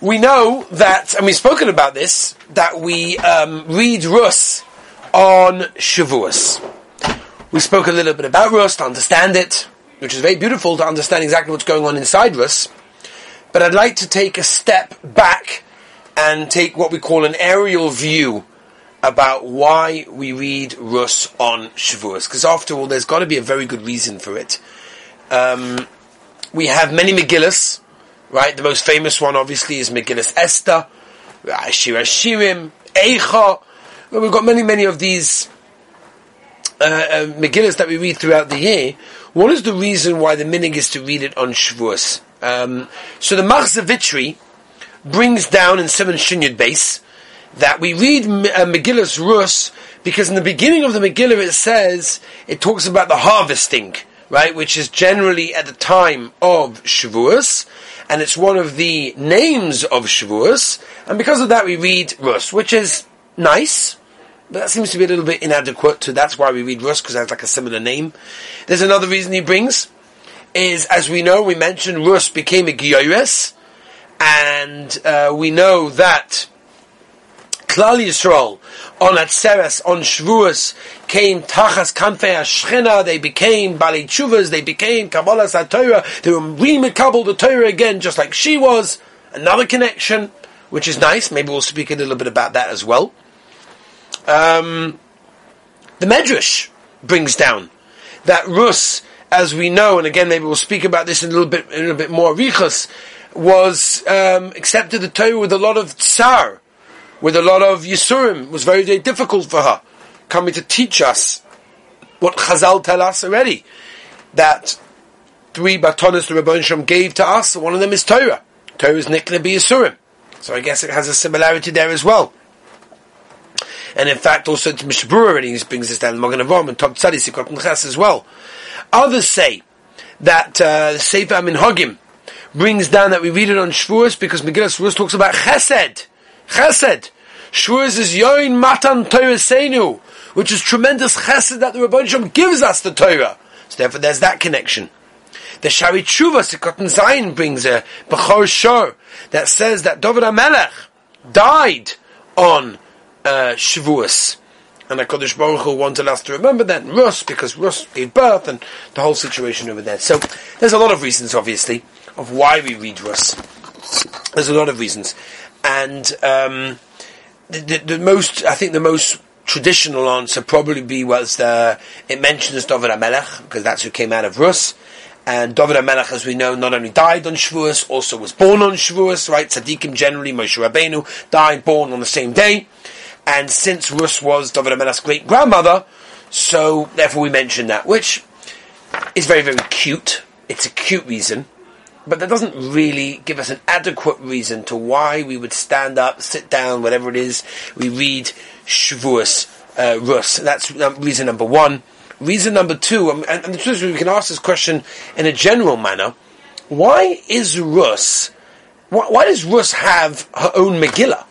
we know that, and we've spoken about this, that we um, read Rus on Shavuos. We spoke a little bit about Rus to understand it, which is very beautiful to understand exactly what's going on inside Rus. But I'd like to take a step back and take what we call an aerial view about why we read Rus on Shavuos. Because after all, there's got to be a very good reason for it. Um, we have many Megillas, right? The most famous one, obviously, is Megillas Esther, Shir Shirim, Eicha. We've got many, many of these uh, uh, that we read throughout the year. What is the reason why the minhag is to read it on Shavuos? Um, so the Machzor Vitri brings down in Seven Shinyud base that we read uh, Megillas Rus because in the beginning of the Megillah it says it talks about the harvesting, right, which is generally at the time of Shavuos, and it's one of the names of Shavuos, and because of that we read Rus, which is nice, but that seems to be a little bit inadequate to that's why we read Rus, because that's like a similar name. There's another reason he brings, is as we know, we mentioned Rus became a Giyores, and uh, we know that Klal Yisrael on Atzeres, on Shavuos, came Tachas Kanfei Ashchina, they became Bali Chuvas, they became Kabbalah SaTorah, they were re-Makabal the Torah again, just like she was. Another connection, which is nice. Maybe we'll speak a little bit about that as well. Um, the Medrash brings down that Rus, as we know, and again maybe we'll speak about this in a little bit, a little bit more, Riches, was um, accepted the Torah with a lot of tsar, with a lot of Yisurim. Was very, very difficult for her, coming to teach us what Chazal tell us already, that three batonas the Rabban Shem gave to us, one of them is Torah. Torah is Nikla Yisurim. So I guess it has a similarity there as well. And in fact, also to Mishbur already brings this down, Magen Avraham and Top Tzadi, Sikot and Ches as well. Others say that uh, the Sefer Minhagim brings down that we read it on Shavuos because Megillah Shavuos talks about Chesed. Chesed. Shavuos is Yoin Matan Torah Seinu, which is tremendous Chesed that the Rabban Shem gives us the Torah. So therefore, there's that connection. The Shaarei Teshuva Sikot and Zayin brings a Bechor Shor that says that David HaMelech died on uh, Shavuos. And HaKadosh Baruch Hu wanted us to remember that Rus, because Rus gave birth and the whole situation over there. So, there's a lot of reasons, obviously, of why we read Rus. There's a lot of reasons. And, um, the, the, the, most, I think the most traditional answer probably be was the, it mentions David HaMelech, because that's who came out of Rus. And David HaMelech, as we know, not only died on Shavuos, also was born on Shavuos, right? Tzaddikim generally, Moshe Rabbeinu, died, born on the same day. And since Rus was David HaMelech's great grandmother, so therefore we mention that, which is very, very cute. It's a cute reason, but that doesn't really give us an adequate reason to why we would stand up, sit down, whatever it is, we read Shavuos, uh, Rus. That's reason number one. Reason number two, um, and, and the truth is we can ask this question in a general manner, why is Rus, why, why does Rus have her own Megillah?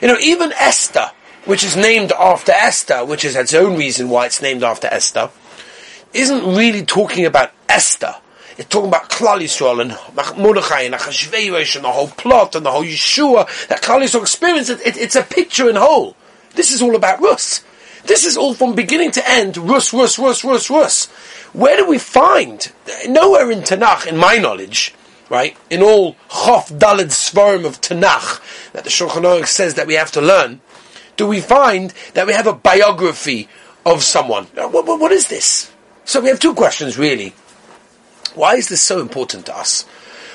You know, even Esther, which is named after Esther, which is its own reason why it's named after Esther, isn't really talking about Esther. It's talking about Klal Yisrael and Mordechai and Achashverosh and the whole plot and the whole Yeshua that Klal Yisrael experienced. It, it, it's a picture in whole. This is all about Rus. This is all from beginning to end, Rus, Rus, Rus, Rus, Rus. Where do we find? Nowhere in Tanakh, in my knowledge, right, in all Chof Dalid Svarim of Tanakh, that the Shulchan Aruch says that we have to learn, do we find that we have a biography of someone? What, what, what is this? So we have two questions really. Why is this so important to us?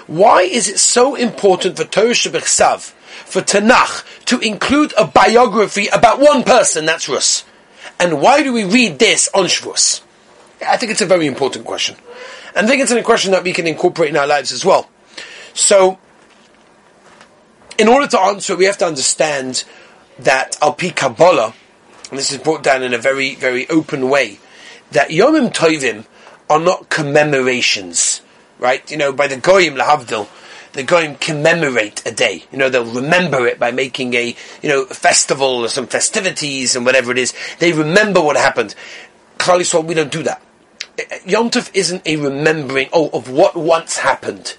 Why is it so important for Torah Shabbat for Tanakh, to include a biography about one person, that's Rus? And why do we read this on Shavuos? I think it's a very important question. And I think it's a question that we can incorporate in our lives as well. So, in order to answer it, we have to understand that Alpi Kabbalah, and this is brought down in a very, very open way, that Yomim Tovim are not commemorations, right? You know, by the Goyim Lahavdil, the Goyim commemorate a day. You know, they'll remember it by making a, you know, festival or some festivities and whatever it is. They remember what happened. Klal Yisrael, we don't do that. Yom Tov isn't a remembering, oh, of what once happened.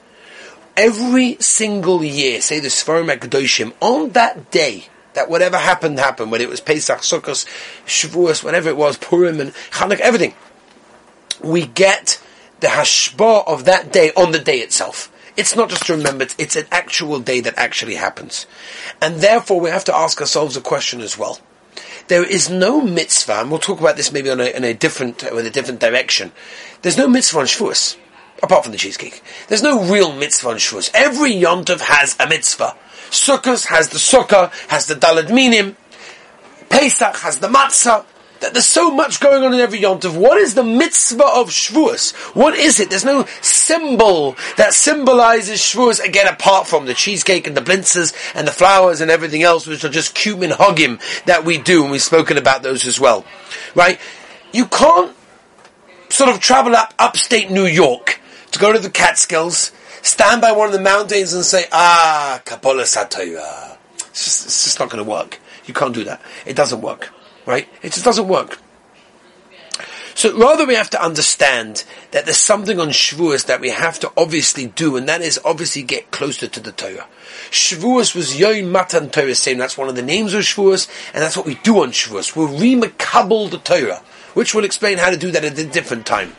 every single year, say the Sfarim HaKadoshim, on that day, that whatever happened, happened, whether it was Pesach, Sukkot, Shavuos, whatever it was, Purim and Chanukah, everything, we get the hashbah of that day on the day itself. It's not just to remember, it's an actual day that actually happens. And therefore we have to ask ourselves a question as well. There is no mitzvah, and we'll talk about this maybe on a, in a different, uh, with a different direction. There's no mitzvah on Shavuos, apart from the cheesecake. There's no real mitzvah on Shavuos. Every yontav has a mitzvah. Sukkot has the sukkah, has the dalad minim. Pesach has the matzah that there's so much going on in every yontif. What is the mitzvah of Shavuos? What is it? There's no symbol that symbolizes Shavuos again apart from the cheesecake and the blintzes and the flowers and everything else, which are just cumin hogim that we do, and we've spoken about those as well. Right? You can't sort of travel up upstate New York to go to the Catskills, stand by one of the mountains and say, ah, Kapola Satoya. It's it's just not going to work. You can't do that. It doesn't work. Right? It just doesn't work. So rather we have to understand that there's something on Shavuos that we have to obviously do, and that is obviously get closer to the Torah. Shavuos was Yom Matan Torah, saying that's one of the names of Shavuos, and that's what we do on Shavuos. We'll remakabel the Torah, which will explain how to do that at a different time.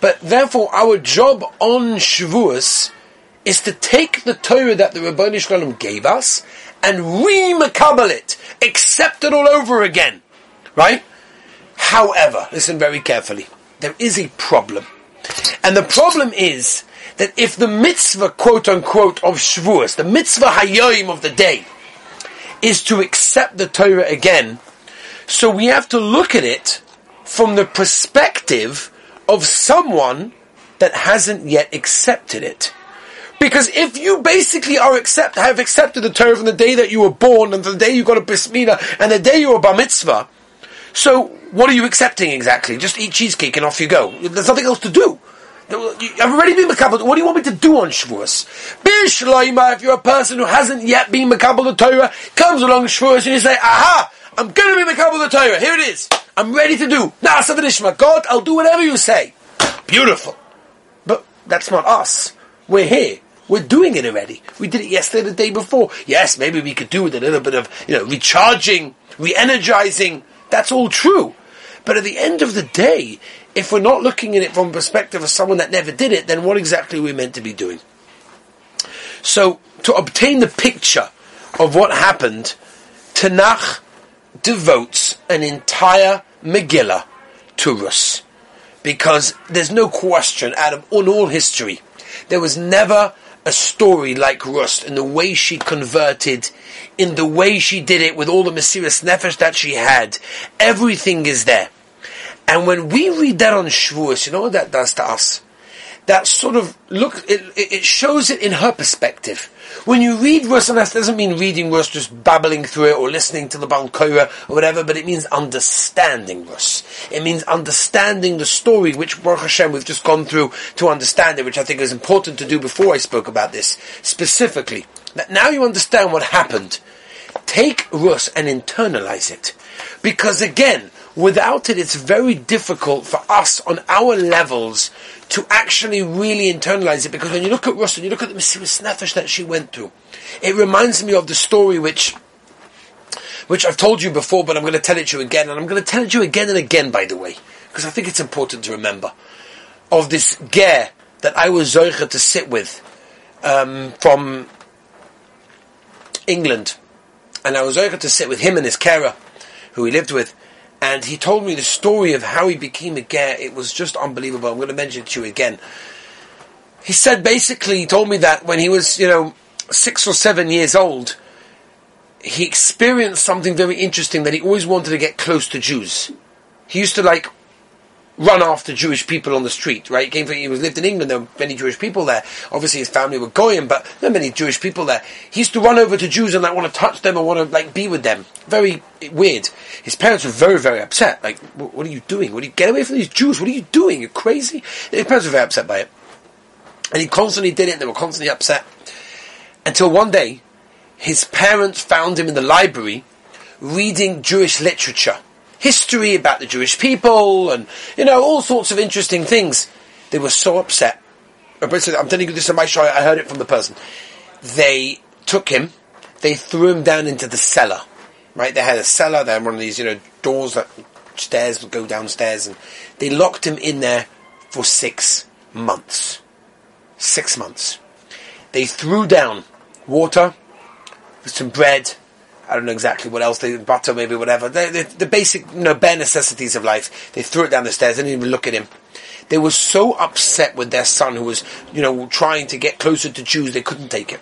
But therefore, our job on Shavuos is to take the Torah that the Ribono Shel Olam gave us and remakabel it, accept it all over again. Right? However, listen very carefully. There is a problem. And the problem is that if the mitzvah, quote unquote, of Shavuos, the mitzvah hayoim of the day, is to accept the Torah again, so we have to look at it from the perspective of someone that hasn't yet accepted it. Because if you basically are accept, have accepted the Torah from the day that you were born and the day you got a bris and the day you were bar mitzvah, so, what are you accepting exactly? Just eat cheesecake and off you go. There's nothing else to do. I've already been Makabal. What do you want me to do on Shavuos? Bishleima, if you're a person who hasn't yet been Makabal the Torah, comes along Shavuos and you say, aha, I'm going to be Makabal the Torah. Here it is. I'm ready to do. Na'aseh V'nishma. God, I'll do whatever you say. Beautiful. But that's not us. We're here. We're doing it already. We did it yesterday, the day before. Yes, maybe we could do with a little bit of, you know, recharging, re-energizing, that's all true. But at the end of the day, if we're not looking at it from the perspective of someone that never did it, then what exactly are we meant to be doing? So, to obtain the picture of what happened, Tanakh devotes an entire Megillah to Rus. Because there's no question out of on all history, there was never a story like Rus in the way she converted, in the way she did it with all the Mesiras Nefesh that she had. Everything is there. And when we read that on Shavuos, you know what that does to us? That sort of look, it, it shows it in her perspective. When you read Rus, and that doesn't mean reading Rus, just babbling through it or listening to the Bankora or whatever, but it means understanding Rus. It means understanding the story, which Baruch Hashem we've just gone through to understand it, which I think is important to do before I spoke about this specifically. That now you understand what happened. Take Rus and internalize it. Because again, without it, it's very difficult for us on our levels to actually really internalize it. Because when you look at Russell, you look at the Mesiras Nefesh that she went through, it reminds me of the story which, which I've told you before, but I'm going to tell it to you again, and I'm going to tell it to you again and again, by the way, because I think it's important to remember, of this ger that I was Zoicha to sit with um, from England. And I was Zoicha to sit with him and his carer, who he lived with and he told me the story of how he became a ger. It was just unbelievable. I'm going to mention it to you again. He said basically, he told me that when he was, you know, six or seven years old, he experienced something very interesting that he always wanted to get close to Jews. He used to like run after Jewish people on the street, right? He came from, he was lived in England, there were many Jewish people there. Obviously his family were Goyim, but there were many Jewish people there. He used to run over to Jews and like want to touch them and want to like be with them. Very weird. His parents were very, very upset. Like, what are you doing? What are you, get away from these Jews? What are you doing? You're crazy? His parents were very upset by it. And he constantly did it they were constantly upset. Until one day, his parents found him in the library reading Jewish literature history about the Jewish people and, you know, all sorts of interesting things. They were so upset oh, I'm telling you this in my show. I heard it from the person. They took him, they threw him down into the cellar. Right? They had a cellar. They had one of these, you know, doors that stairs would go downstairs, and they locked him in there for six months. Six months. They threw down water, some bread. I don't know exactly what else. They butter, maybe whatever. The basic, you know, bare necessities of life. They threw it down the stairs. They didn't even look at him. They were so upset with their son, who was, you know, trying to get closer to Jews. They couldn't take it.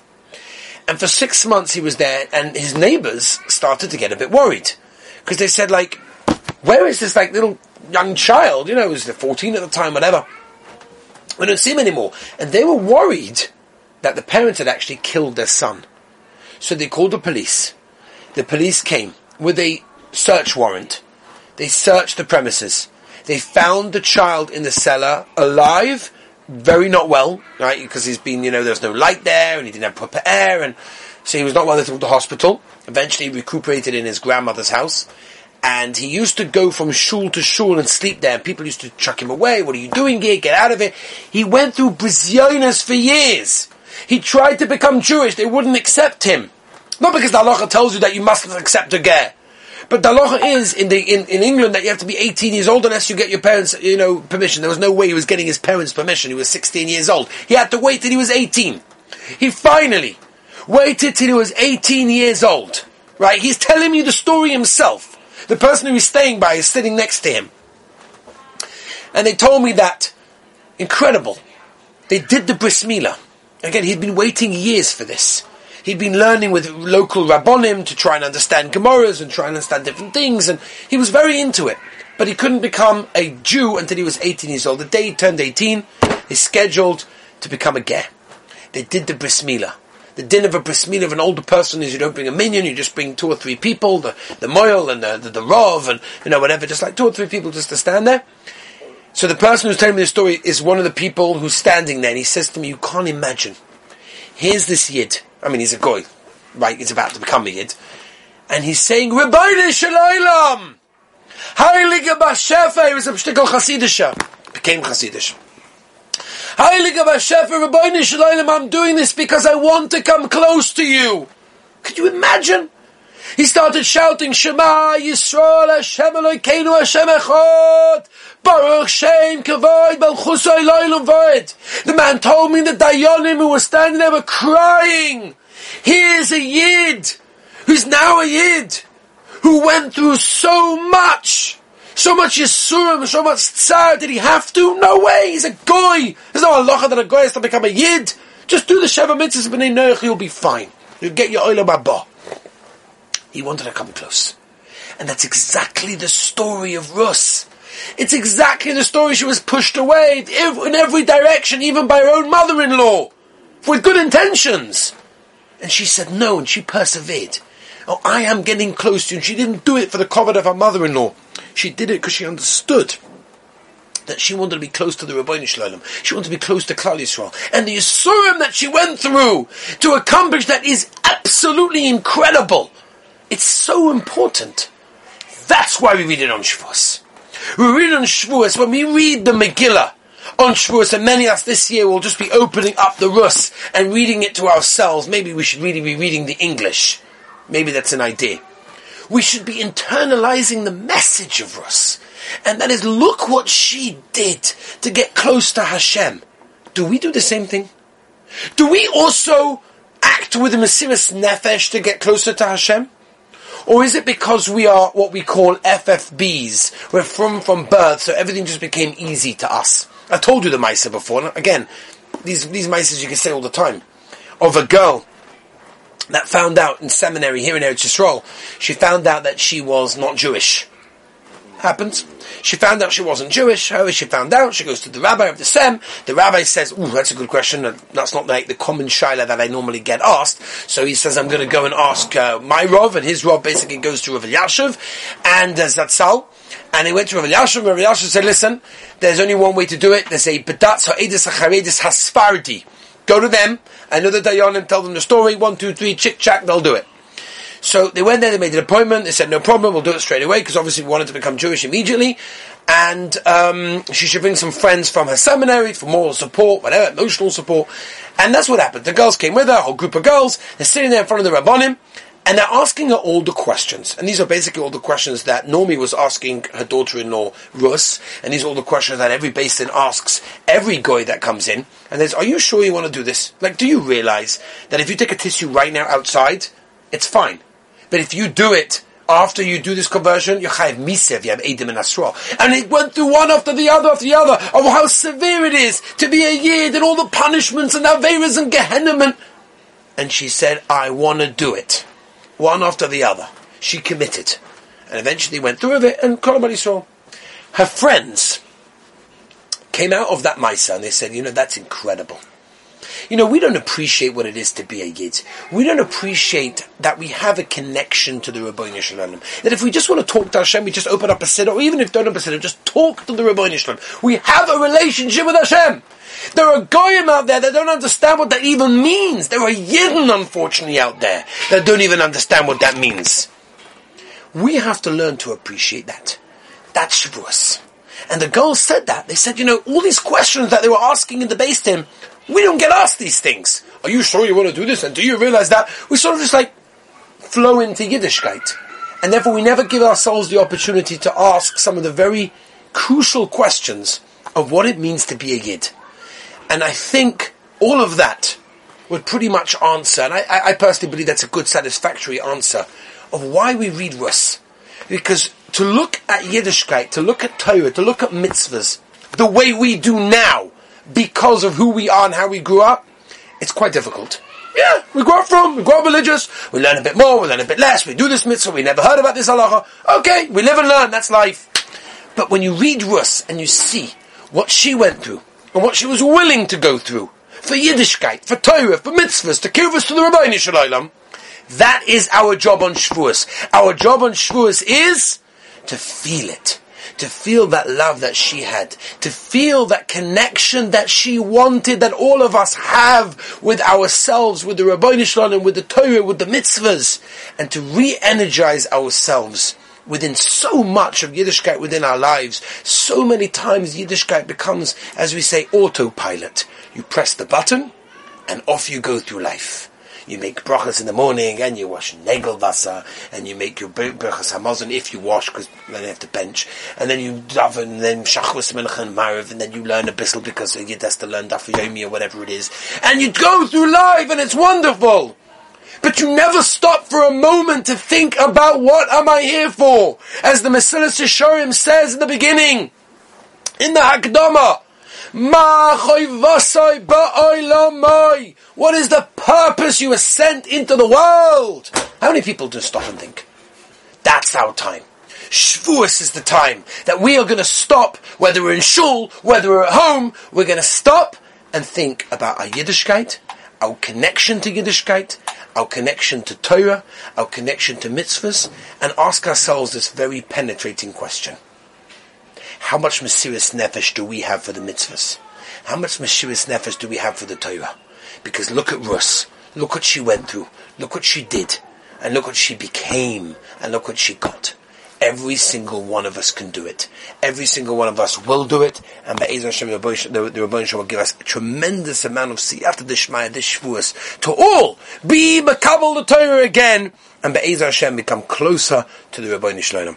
And for six months he was there, and his neighbors started to get a bit worried because they said, like, where is this like little young child? You know, was 14 at the time, whatever. We don't see him anymore, and they were worried that the parents had actually killed their son. So they called the police. The police came with a search warrant. They searched the premises. They found the child in the cellar alive, very not well, right? Because he's been, you know, there was no light there and he didn't have proper air and so he was not well They took to hospital. Eventually he recuperated in his grandmother's house. And he used to go from shul to shul and sleep there. And people used to chuck him away. What are you doing here? Get out of it. He went through Brizionas for years. He tried to become Jewish. They wouldn't accept him. Not because the halacha tells you that you must accept a ger. But the halacha is in the in, in England that you have to be 18 years old unless you get your parents, you know, permission. There was no way he was getting his parents' permission. He was 16 years old. He had to wait till he was 18. He finally waited till he was 18 years old. Right? He's telling me the story himself. The person who he's staying by is sitting next to him. And they told me that, incredible, they did the bris milah. Again, he'd been waiting years for this. He'd been learning with local rabbonim to try and understand Gemaras and try and understand different things, and he was very into it. But he couldn't become a Jew until he was 18 years old. The day he turned 18, he's scheduled to become a ger. They did the bris milah. The din of a bris milah of an older person is you don't bring a minion, you just bring two or three people, the, the moil and the, the, the rov and, you know, whatever, just like two or three people just to stand there. So the person who's telling me the story is one of the people who's standing there, and he says to me, "You can't imagine. Here's this yid. I mean, he's a goy, right? He's about to become a yid, and he's saying, "Ribono Shel Olam, Heilige Bashefa." He was a shtickle Chasidisha, became Chasidish. Heilige Bashefa, Ribono Shel Olam. I'm doing this because I want to come close to you. Could you imagine? He started shouting, Shema Yisrael Hashem Elokeinu Hashem Echad. Baruch Shem Kavod. The man told me that Dayanim who were standing there were crying. Here's a Yid who's now a Yid who went through so much. So much Yisurim, so much Tsar. Did he have to? No way. He's a goy. There's no halacha that a goy has to become a Yid. Just do the Sheva Mitzvahs B'nai Noach, you'll be fine. You'll get your Olam Haba. He wanted to come close. And that's exactly the story of Rus. It's exactly the story she was pushed away in every direction, even by her own mother-in-law, with good intentions. And she said no, and she persevered. Oh, I am getting close to you. And she didn't do it for the comfort of her mother-in-law. She did it because she understood that she wanted to be close to the Ribono Shel Olam. She wanted to be close to Klal Yisrael. And the Yisurim that she went through to accomplish that is absolutely incredible. It's so important. That's why we read it on Shavuos. We read on Shavuos, when we read the Megillah on Shavuos, and many of us this year will just be opening up the Rus and reading it to ourselves. Maybe we should really be reading the English. Maybe that's an idea. We should be internalizing the message of Rus. And that is, look what she did to get close to Hashem. Do we do the same thing? Do we also act with a Mesiris Nefesh to get closer to Hashem? Or is it because we are what we call FFBs? We're from from birth, so everything just became easy to us. I told you the Maisa before. Again, these these Maisas you can say all the time. Of a girl that found out in seminary here in Eretz Yisrael, she found out that she was not Jewish. Happens. She found out she wasn't Jewish. However, she found out. She goes to the rabbi of the Sem. The rabbi says, "Ooh, that's a good question. That's not like the common shaila that I normally get asked." So he says, "I'm going to go and ask uh, my rov," and his rov basically goes to Rav Elyashiv and uh, Zatzal. And he went to Rav Elyashiv. Rav Elyashiv said, "Listen, there's only one way to do it. There's a bedatz ha'edis ha'charedis hasfardi. Go to them. I know the dayanim tell them the story. One, two, three, chick chack. They'll do it." So they went there, they made an appointment, they said, no problem, we'll do it straight away, because obviously we wanted to become Jewish immediately. And um, she should bring some friends from her seminary for moral support, whatever, emotional support. And that's what happened. The girls came with her, a whole group of girls, they're sitting there in front of the Rabbonim, and they're asking her all the questions. And these are basically all the questions that Nomi was asking her daughter-in-law, Rus. And these are all the questions that every basin asks every guy that comes in. And there's, are you sure you want to do this? Like, do you realize that if you take a tissue right now outside, it's fine. But if you do it after you do this conversion, you have misev, you have Edim and Asra. And it went through one after the other after the other of how severe it is to be a yid and all the punishments and Averas and Gehenna. And she said, I want to do it one after the other. She committed. And eventually went through with it, and Kolamari saw. Her friends came out of that Maisa and they said, you know, that's incredible. You know, we don't appreciate what it is to be a Yid. We don't appreciate that we have a connection to the Ribono Shel Olam. That if we just want to talk to Hashem, we just open up a siddur, or even if don't open a siddur, just talk to the Ribono Shel Olam. We have a relationship with Hashem. There are goyim out there that don't understand what that even means. There are yidden, unfortunately, out there that don't even understand what that means. We have to learn to appreciate that. That's Shavuos. And the girls said that. They said, you know, all these questions that they were asking in the base team, we don't get asked these things. Are you sure you want to do this? And do you realize that? We sort of just like flow into Yiddishkeit. And therefore we never give ourselves the opportunity to ask some of the very crucial questions of what it means to be a Yid. And I think all of that would pretty much answer, and I, I personally believe that's a good satisfactory answer, of why we read Rus. Because to look at Yiddishkeit, to look at Torah, to look at mitzvahs, the way we do now, because of who we are and how we grew up, it's quite difficult. Yeah, we grow up from, we grow up religious, we learn a bit more, we learn a bit less, we do this mitzvah, we never heard about this halacha. Okay, we live and learn, that's life. But when you read Rus and you see what she went through, and what she was willing to go through for Yiddishkeit, for Torah, for mitzvahs, to kirvus to the Ribono Shel Olam, that is our job on Shavuos. Our job on Shavuos is to feel it. To feel that love that she had. To feel that connection that she wanted, that all of us have with ourselves, with the Ribono Shel Olam, with the Torah, with the mitzvahs. And to re-energize ourselves within so much of Yiddishkeit within our lives. So many times Yiddishkeit becomes, as we say, autopilot. You press the button, and off you go through life. You make brachas in the morning, and you wash negel vasa, and you make your brachas hamazon if you wash, because then you have to bench, and then you daven, and then shachus melech and mariv, and then you learn a bissel because you has to learn daf yomi or whatever it is, and you go through life, and it's wonderful. But you never stop for a moment to think about what am I here for? As the Mesilas Yesharim says in the beginning, in the Hakdama, what is the purpose you were sent into the world? How many people just stop and think? That's our time. Shavuos is the time that we are going to stop, whether we're in shul, whether we're at home, we're going to stop and think about our Yiddishkeit, our connection to Yiddishkeit, our connection to Torah, our connection to mitzvahs, and ask ourselves this very penetrating question. How much Mesiris Nefesh do we have for the mitzvahs? How much Mesiris Nefesh do we have for the Torah? Because look at Rus. Look what she went through. Look what she did. And look what she became. And look what she got. Every single one of us can do it. Every single one of us will do it. And Hashem, the Rabban will give us a tremendous amount of se'ir after the siyata dishmaya, dishvuas, to all be makabel the Torah again, and Be'ez Hashem become closer to the Rabban Shalom.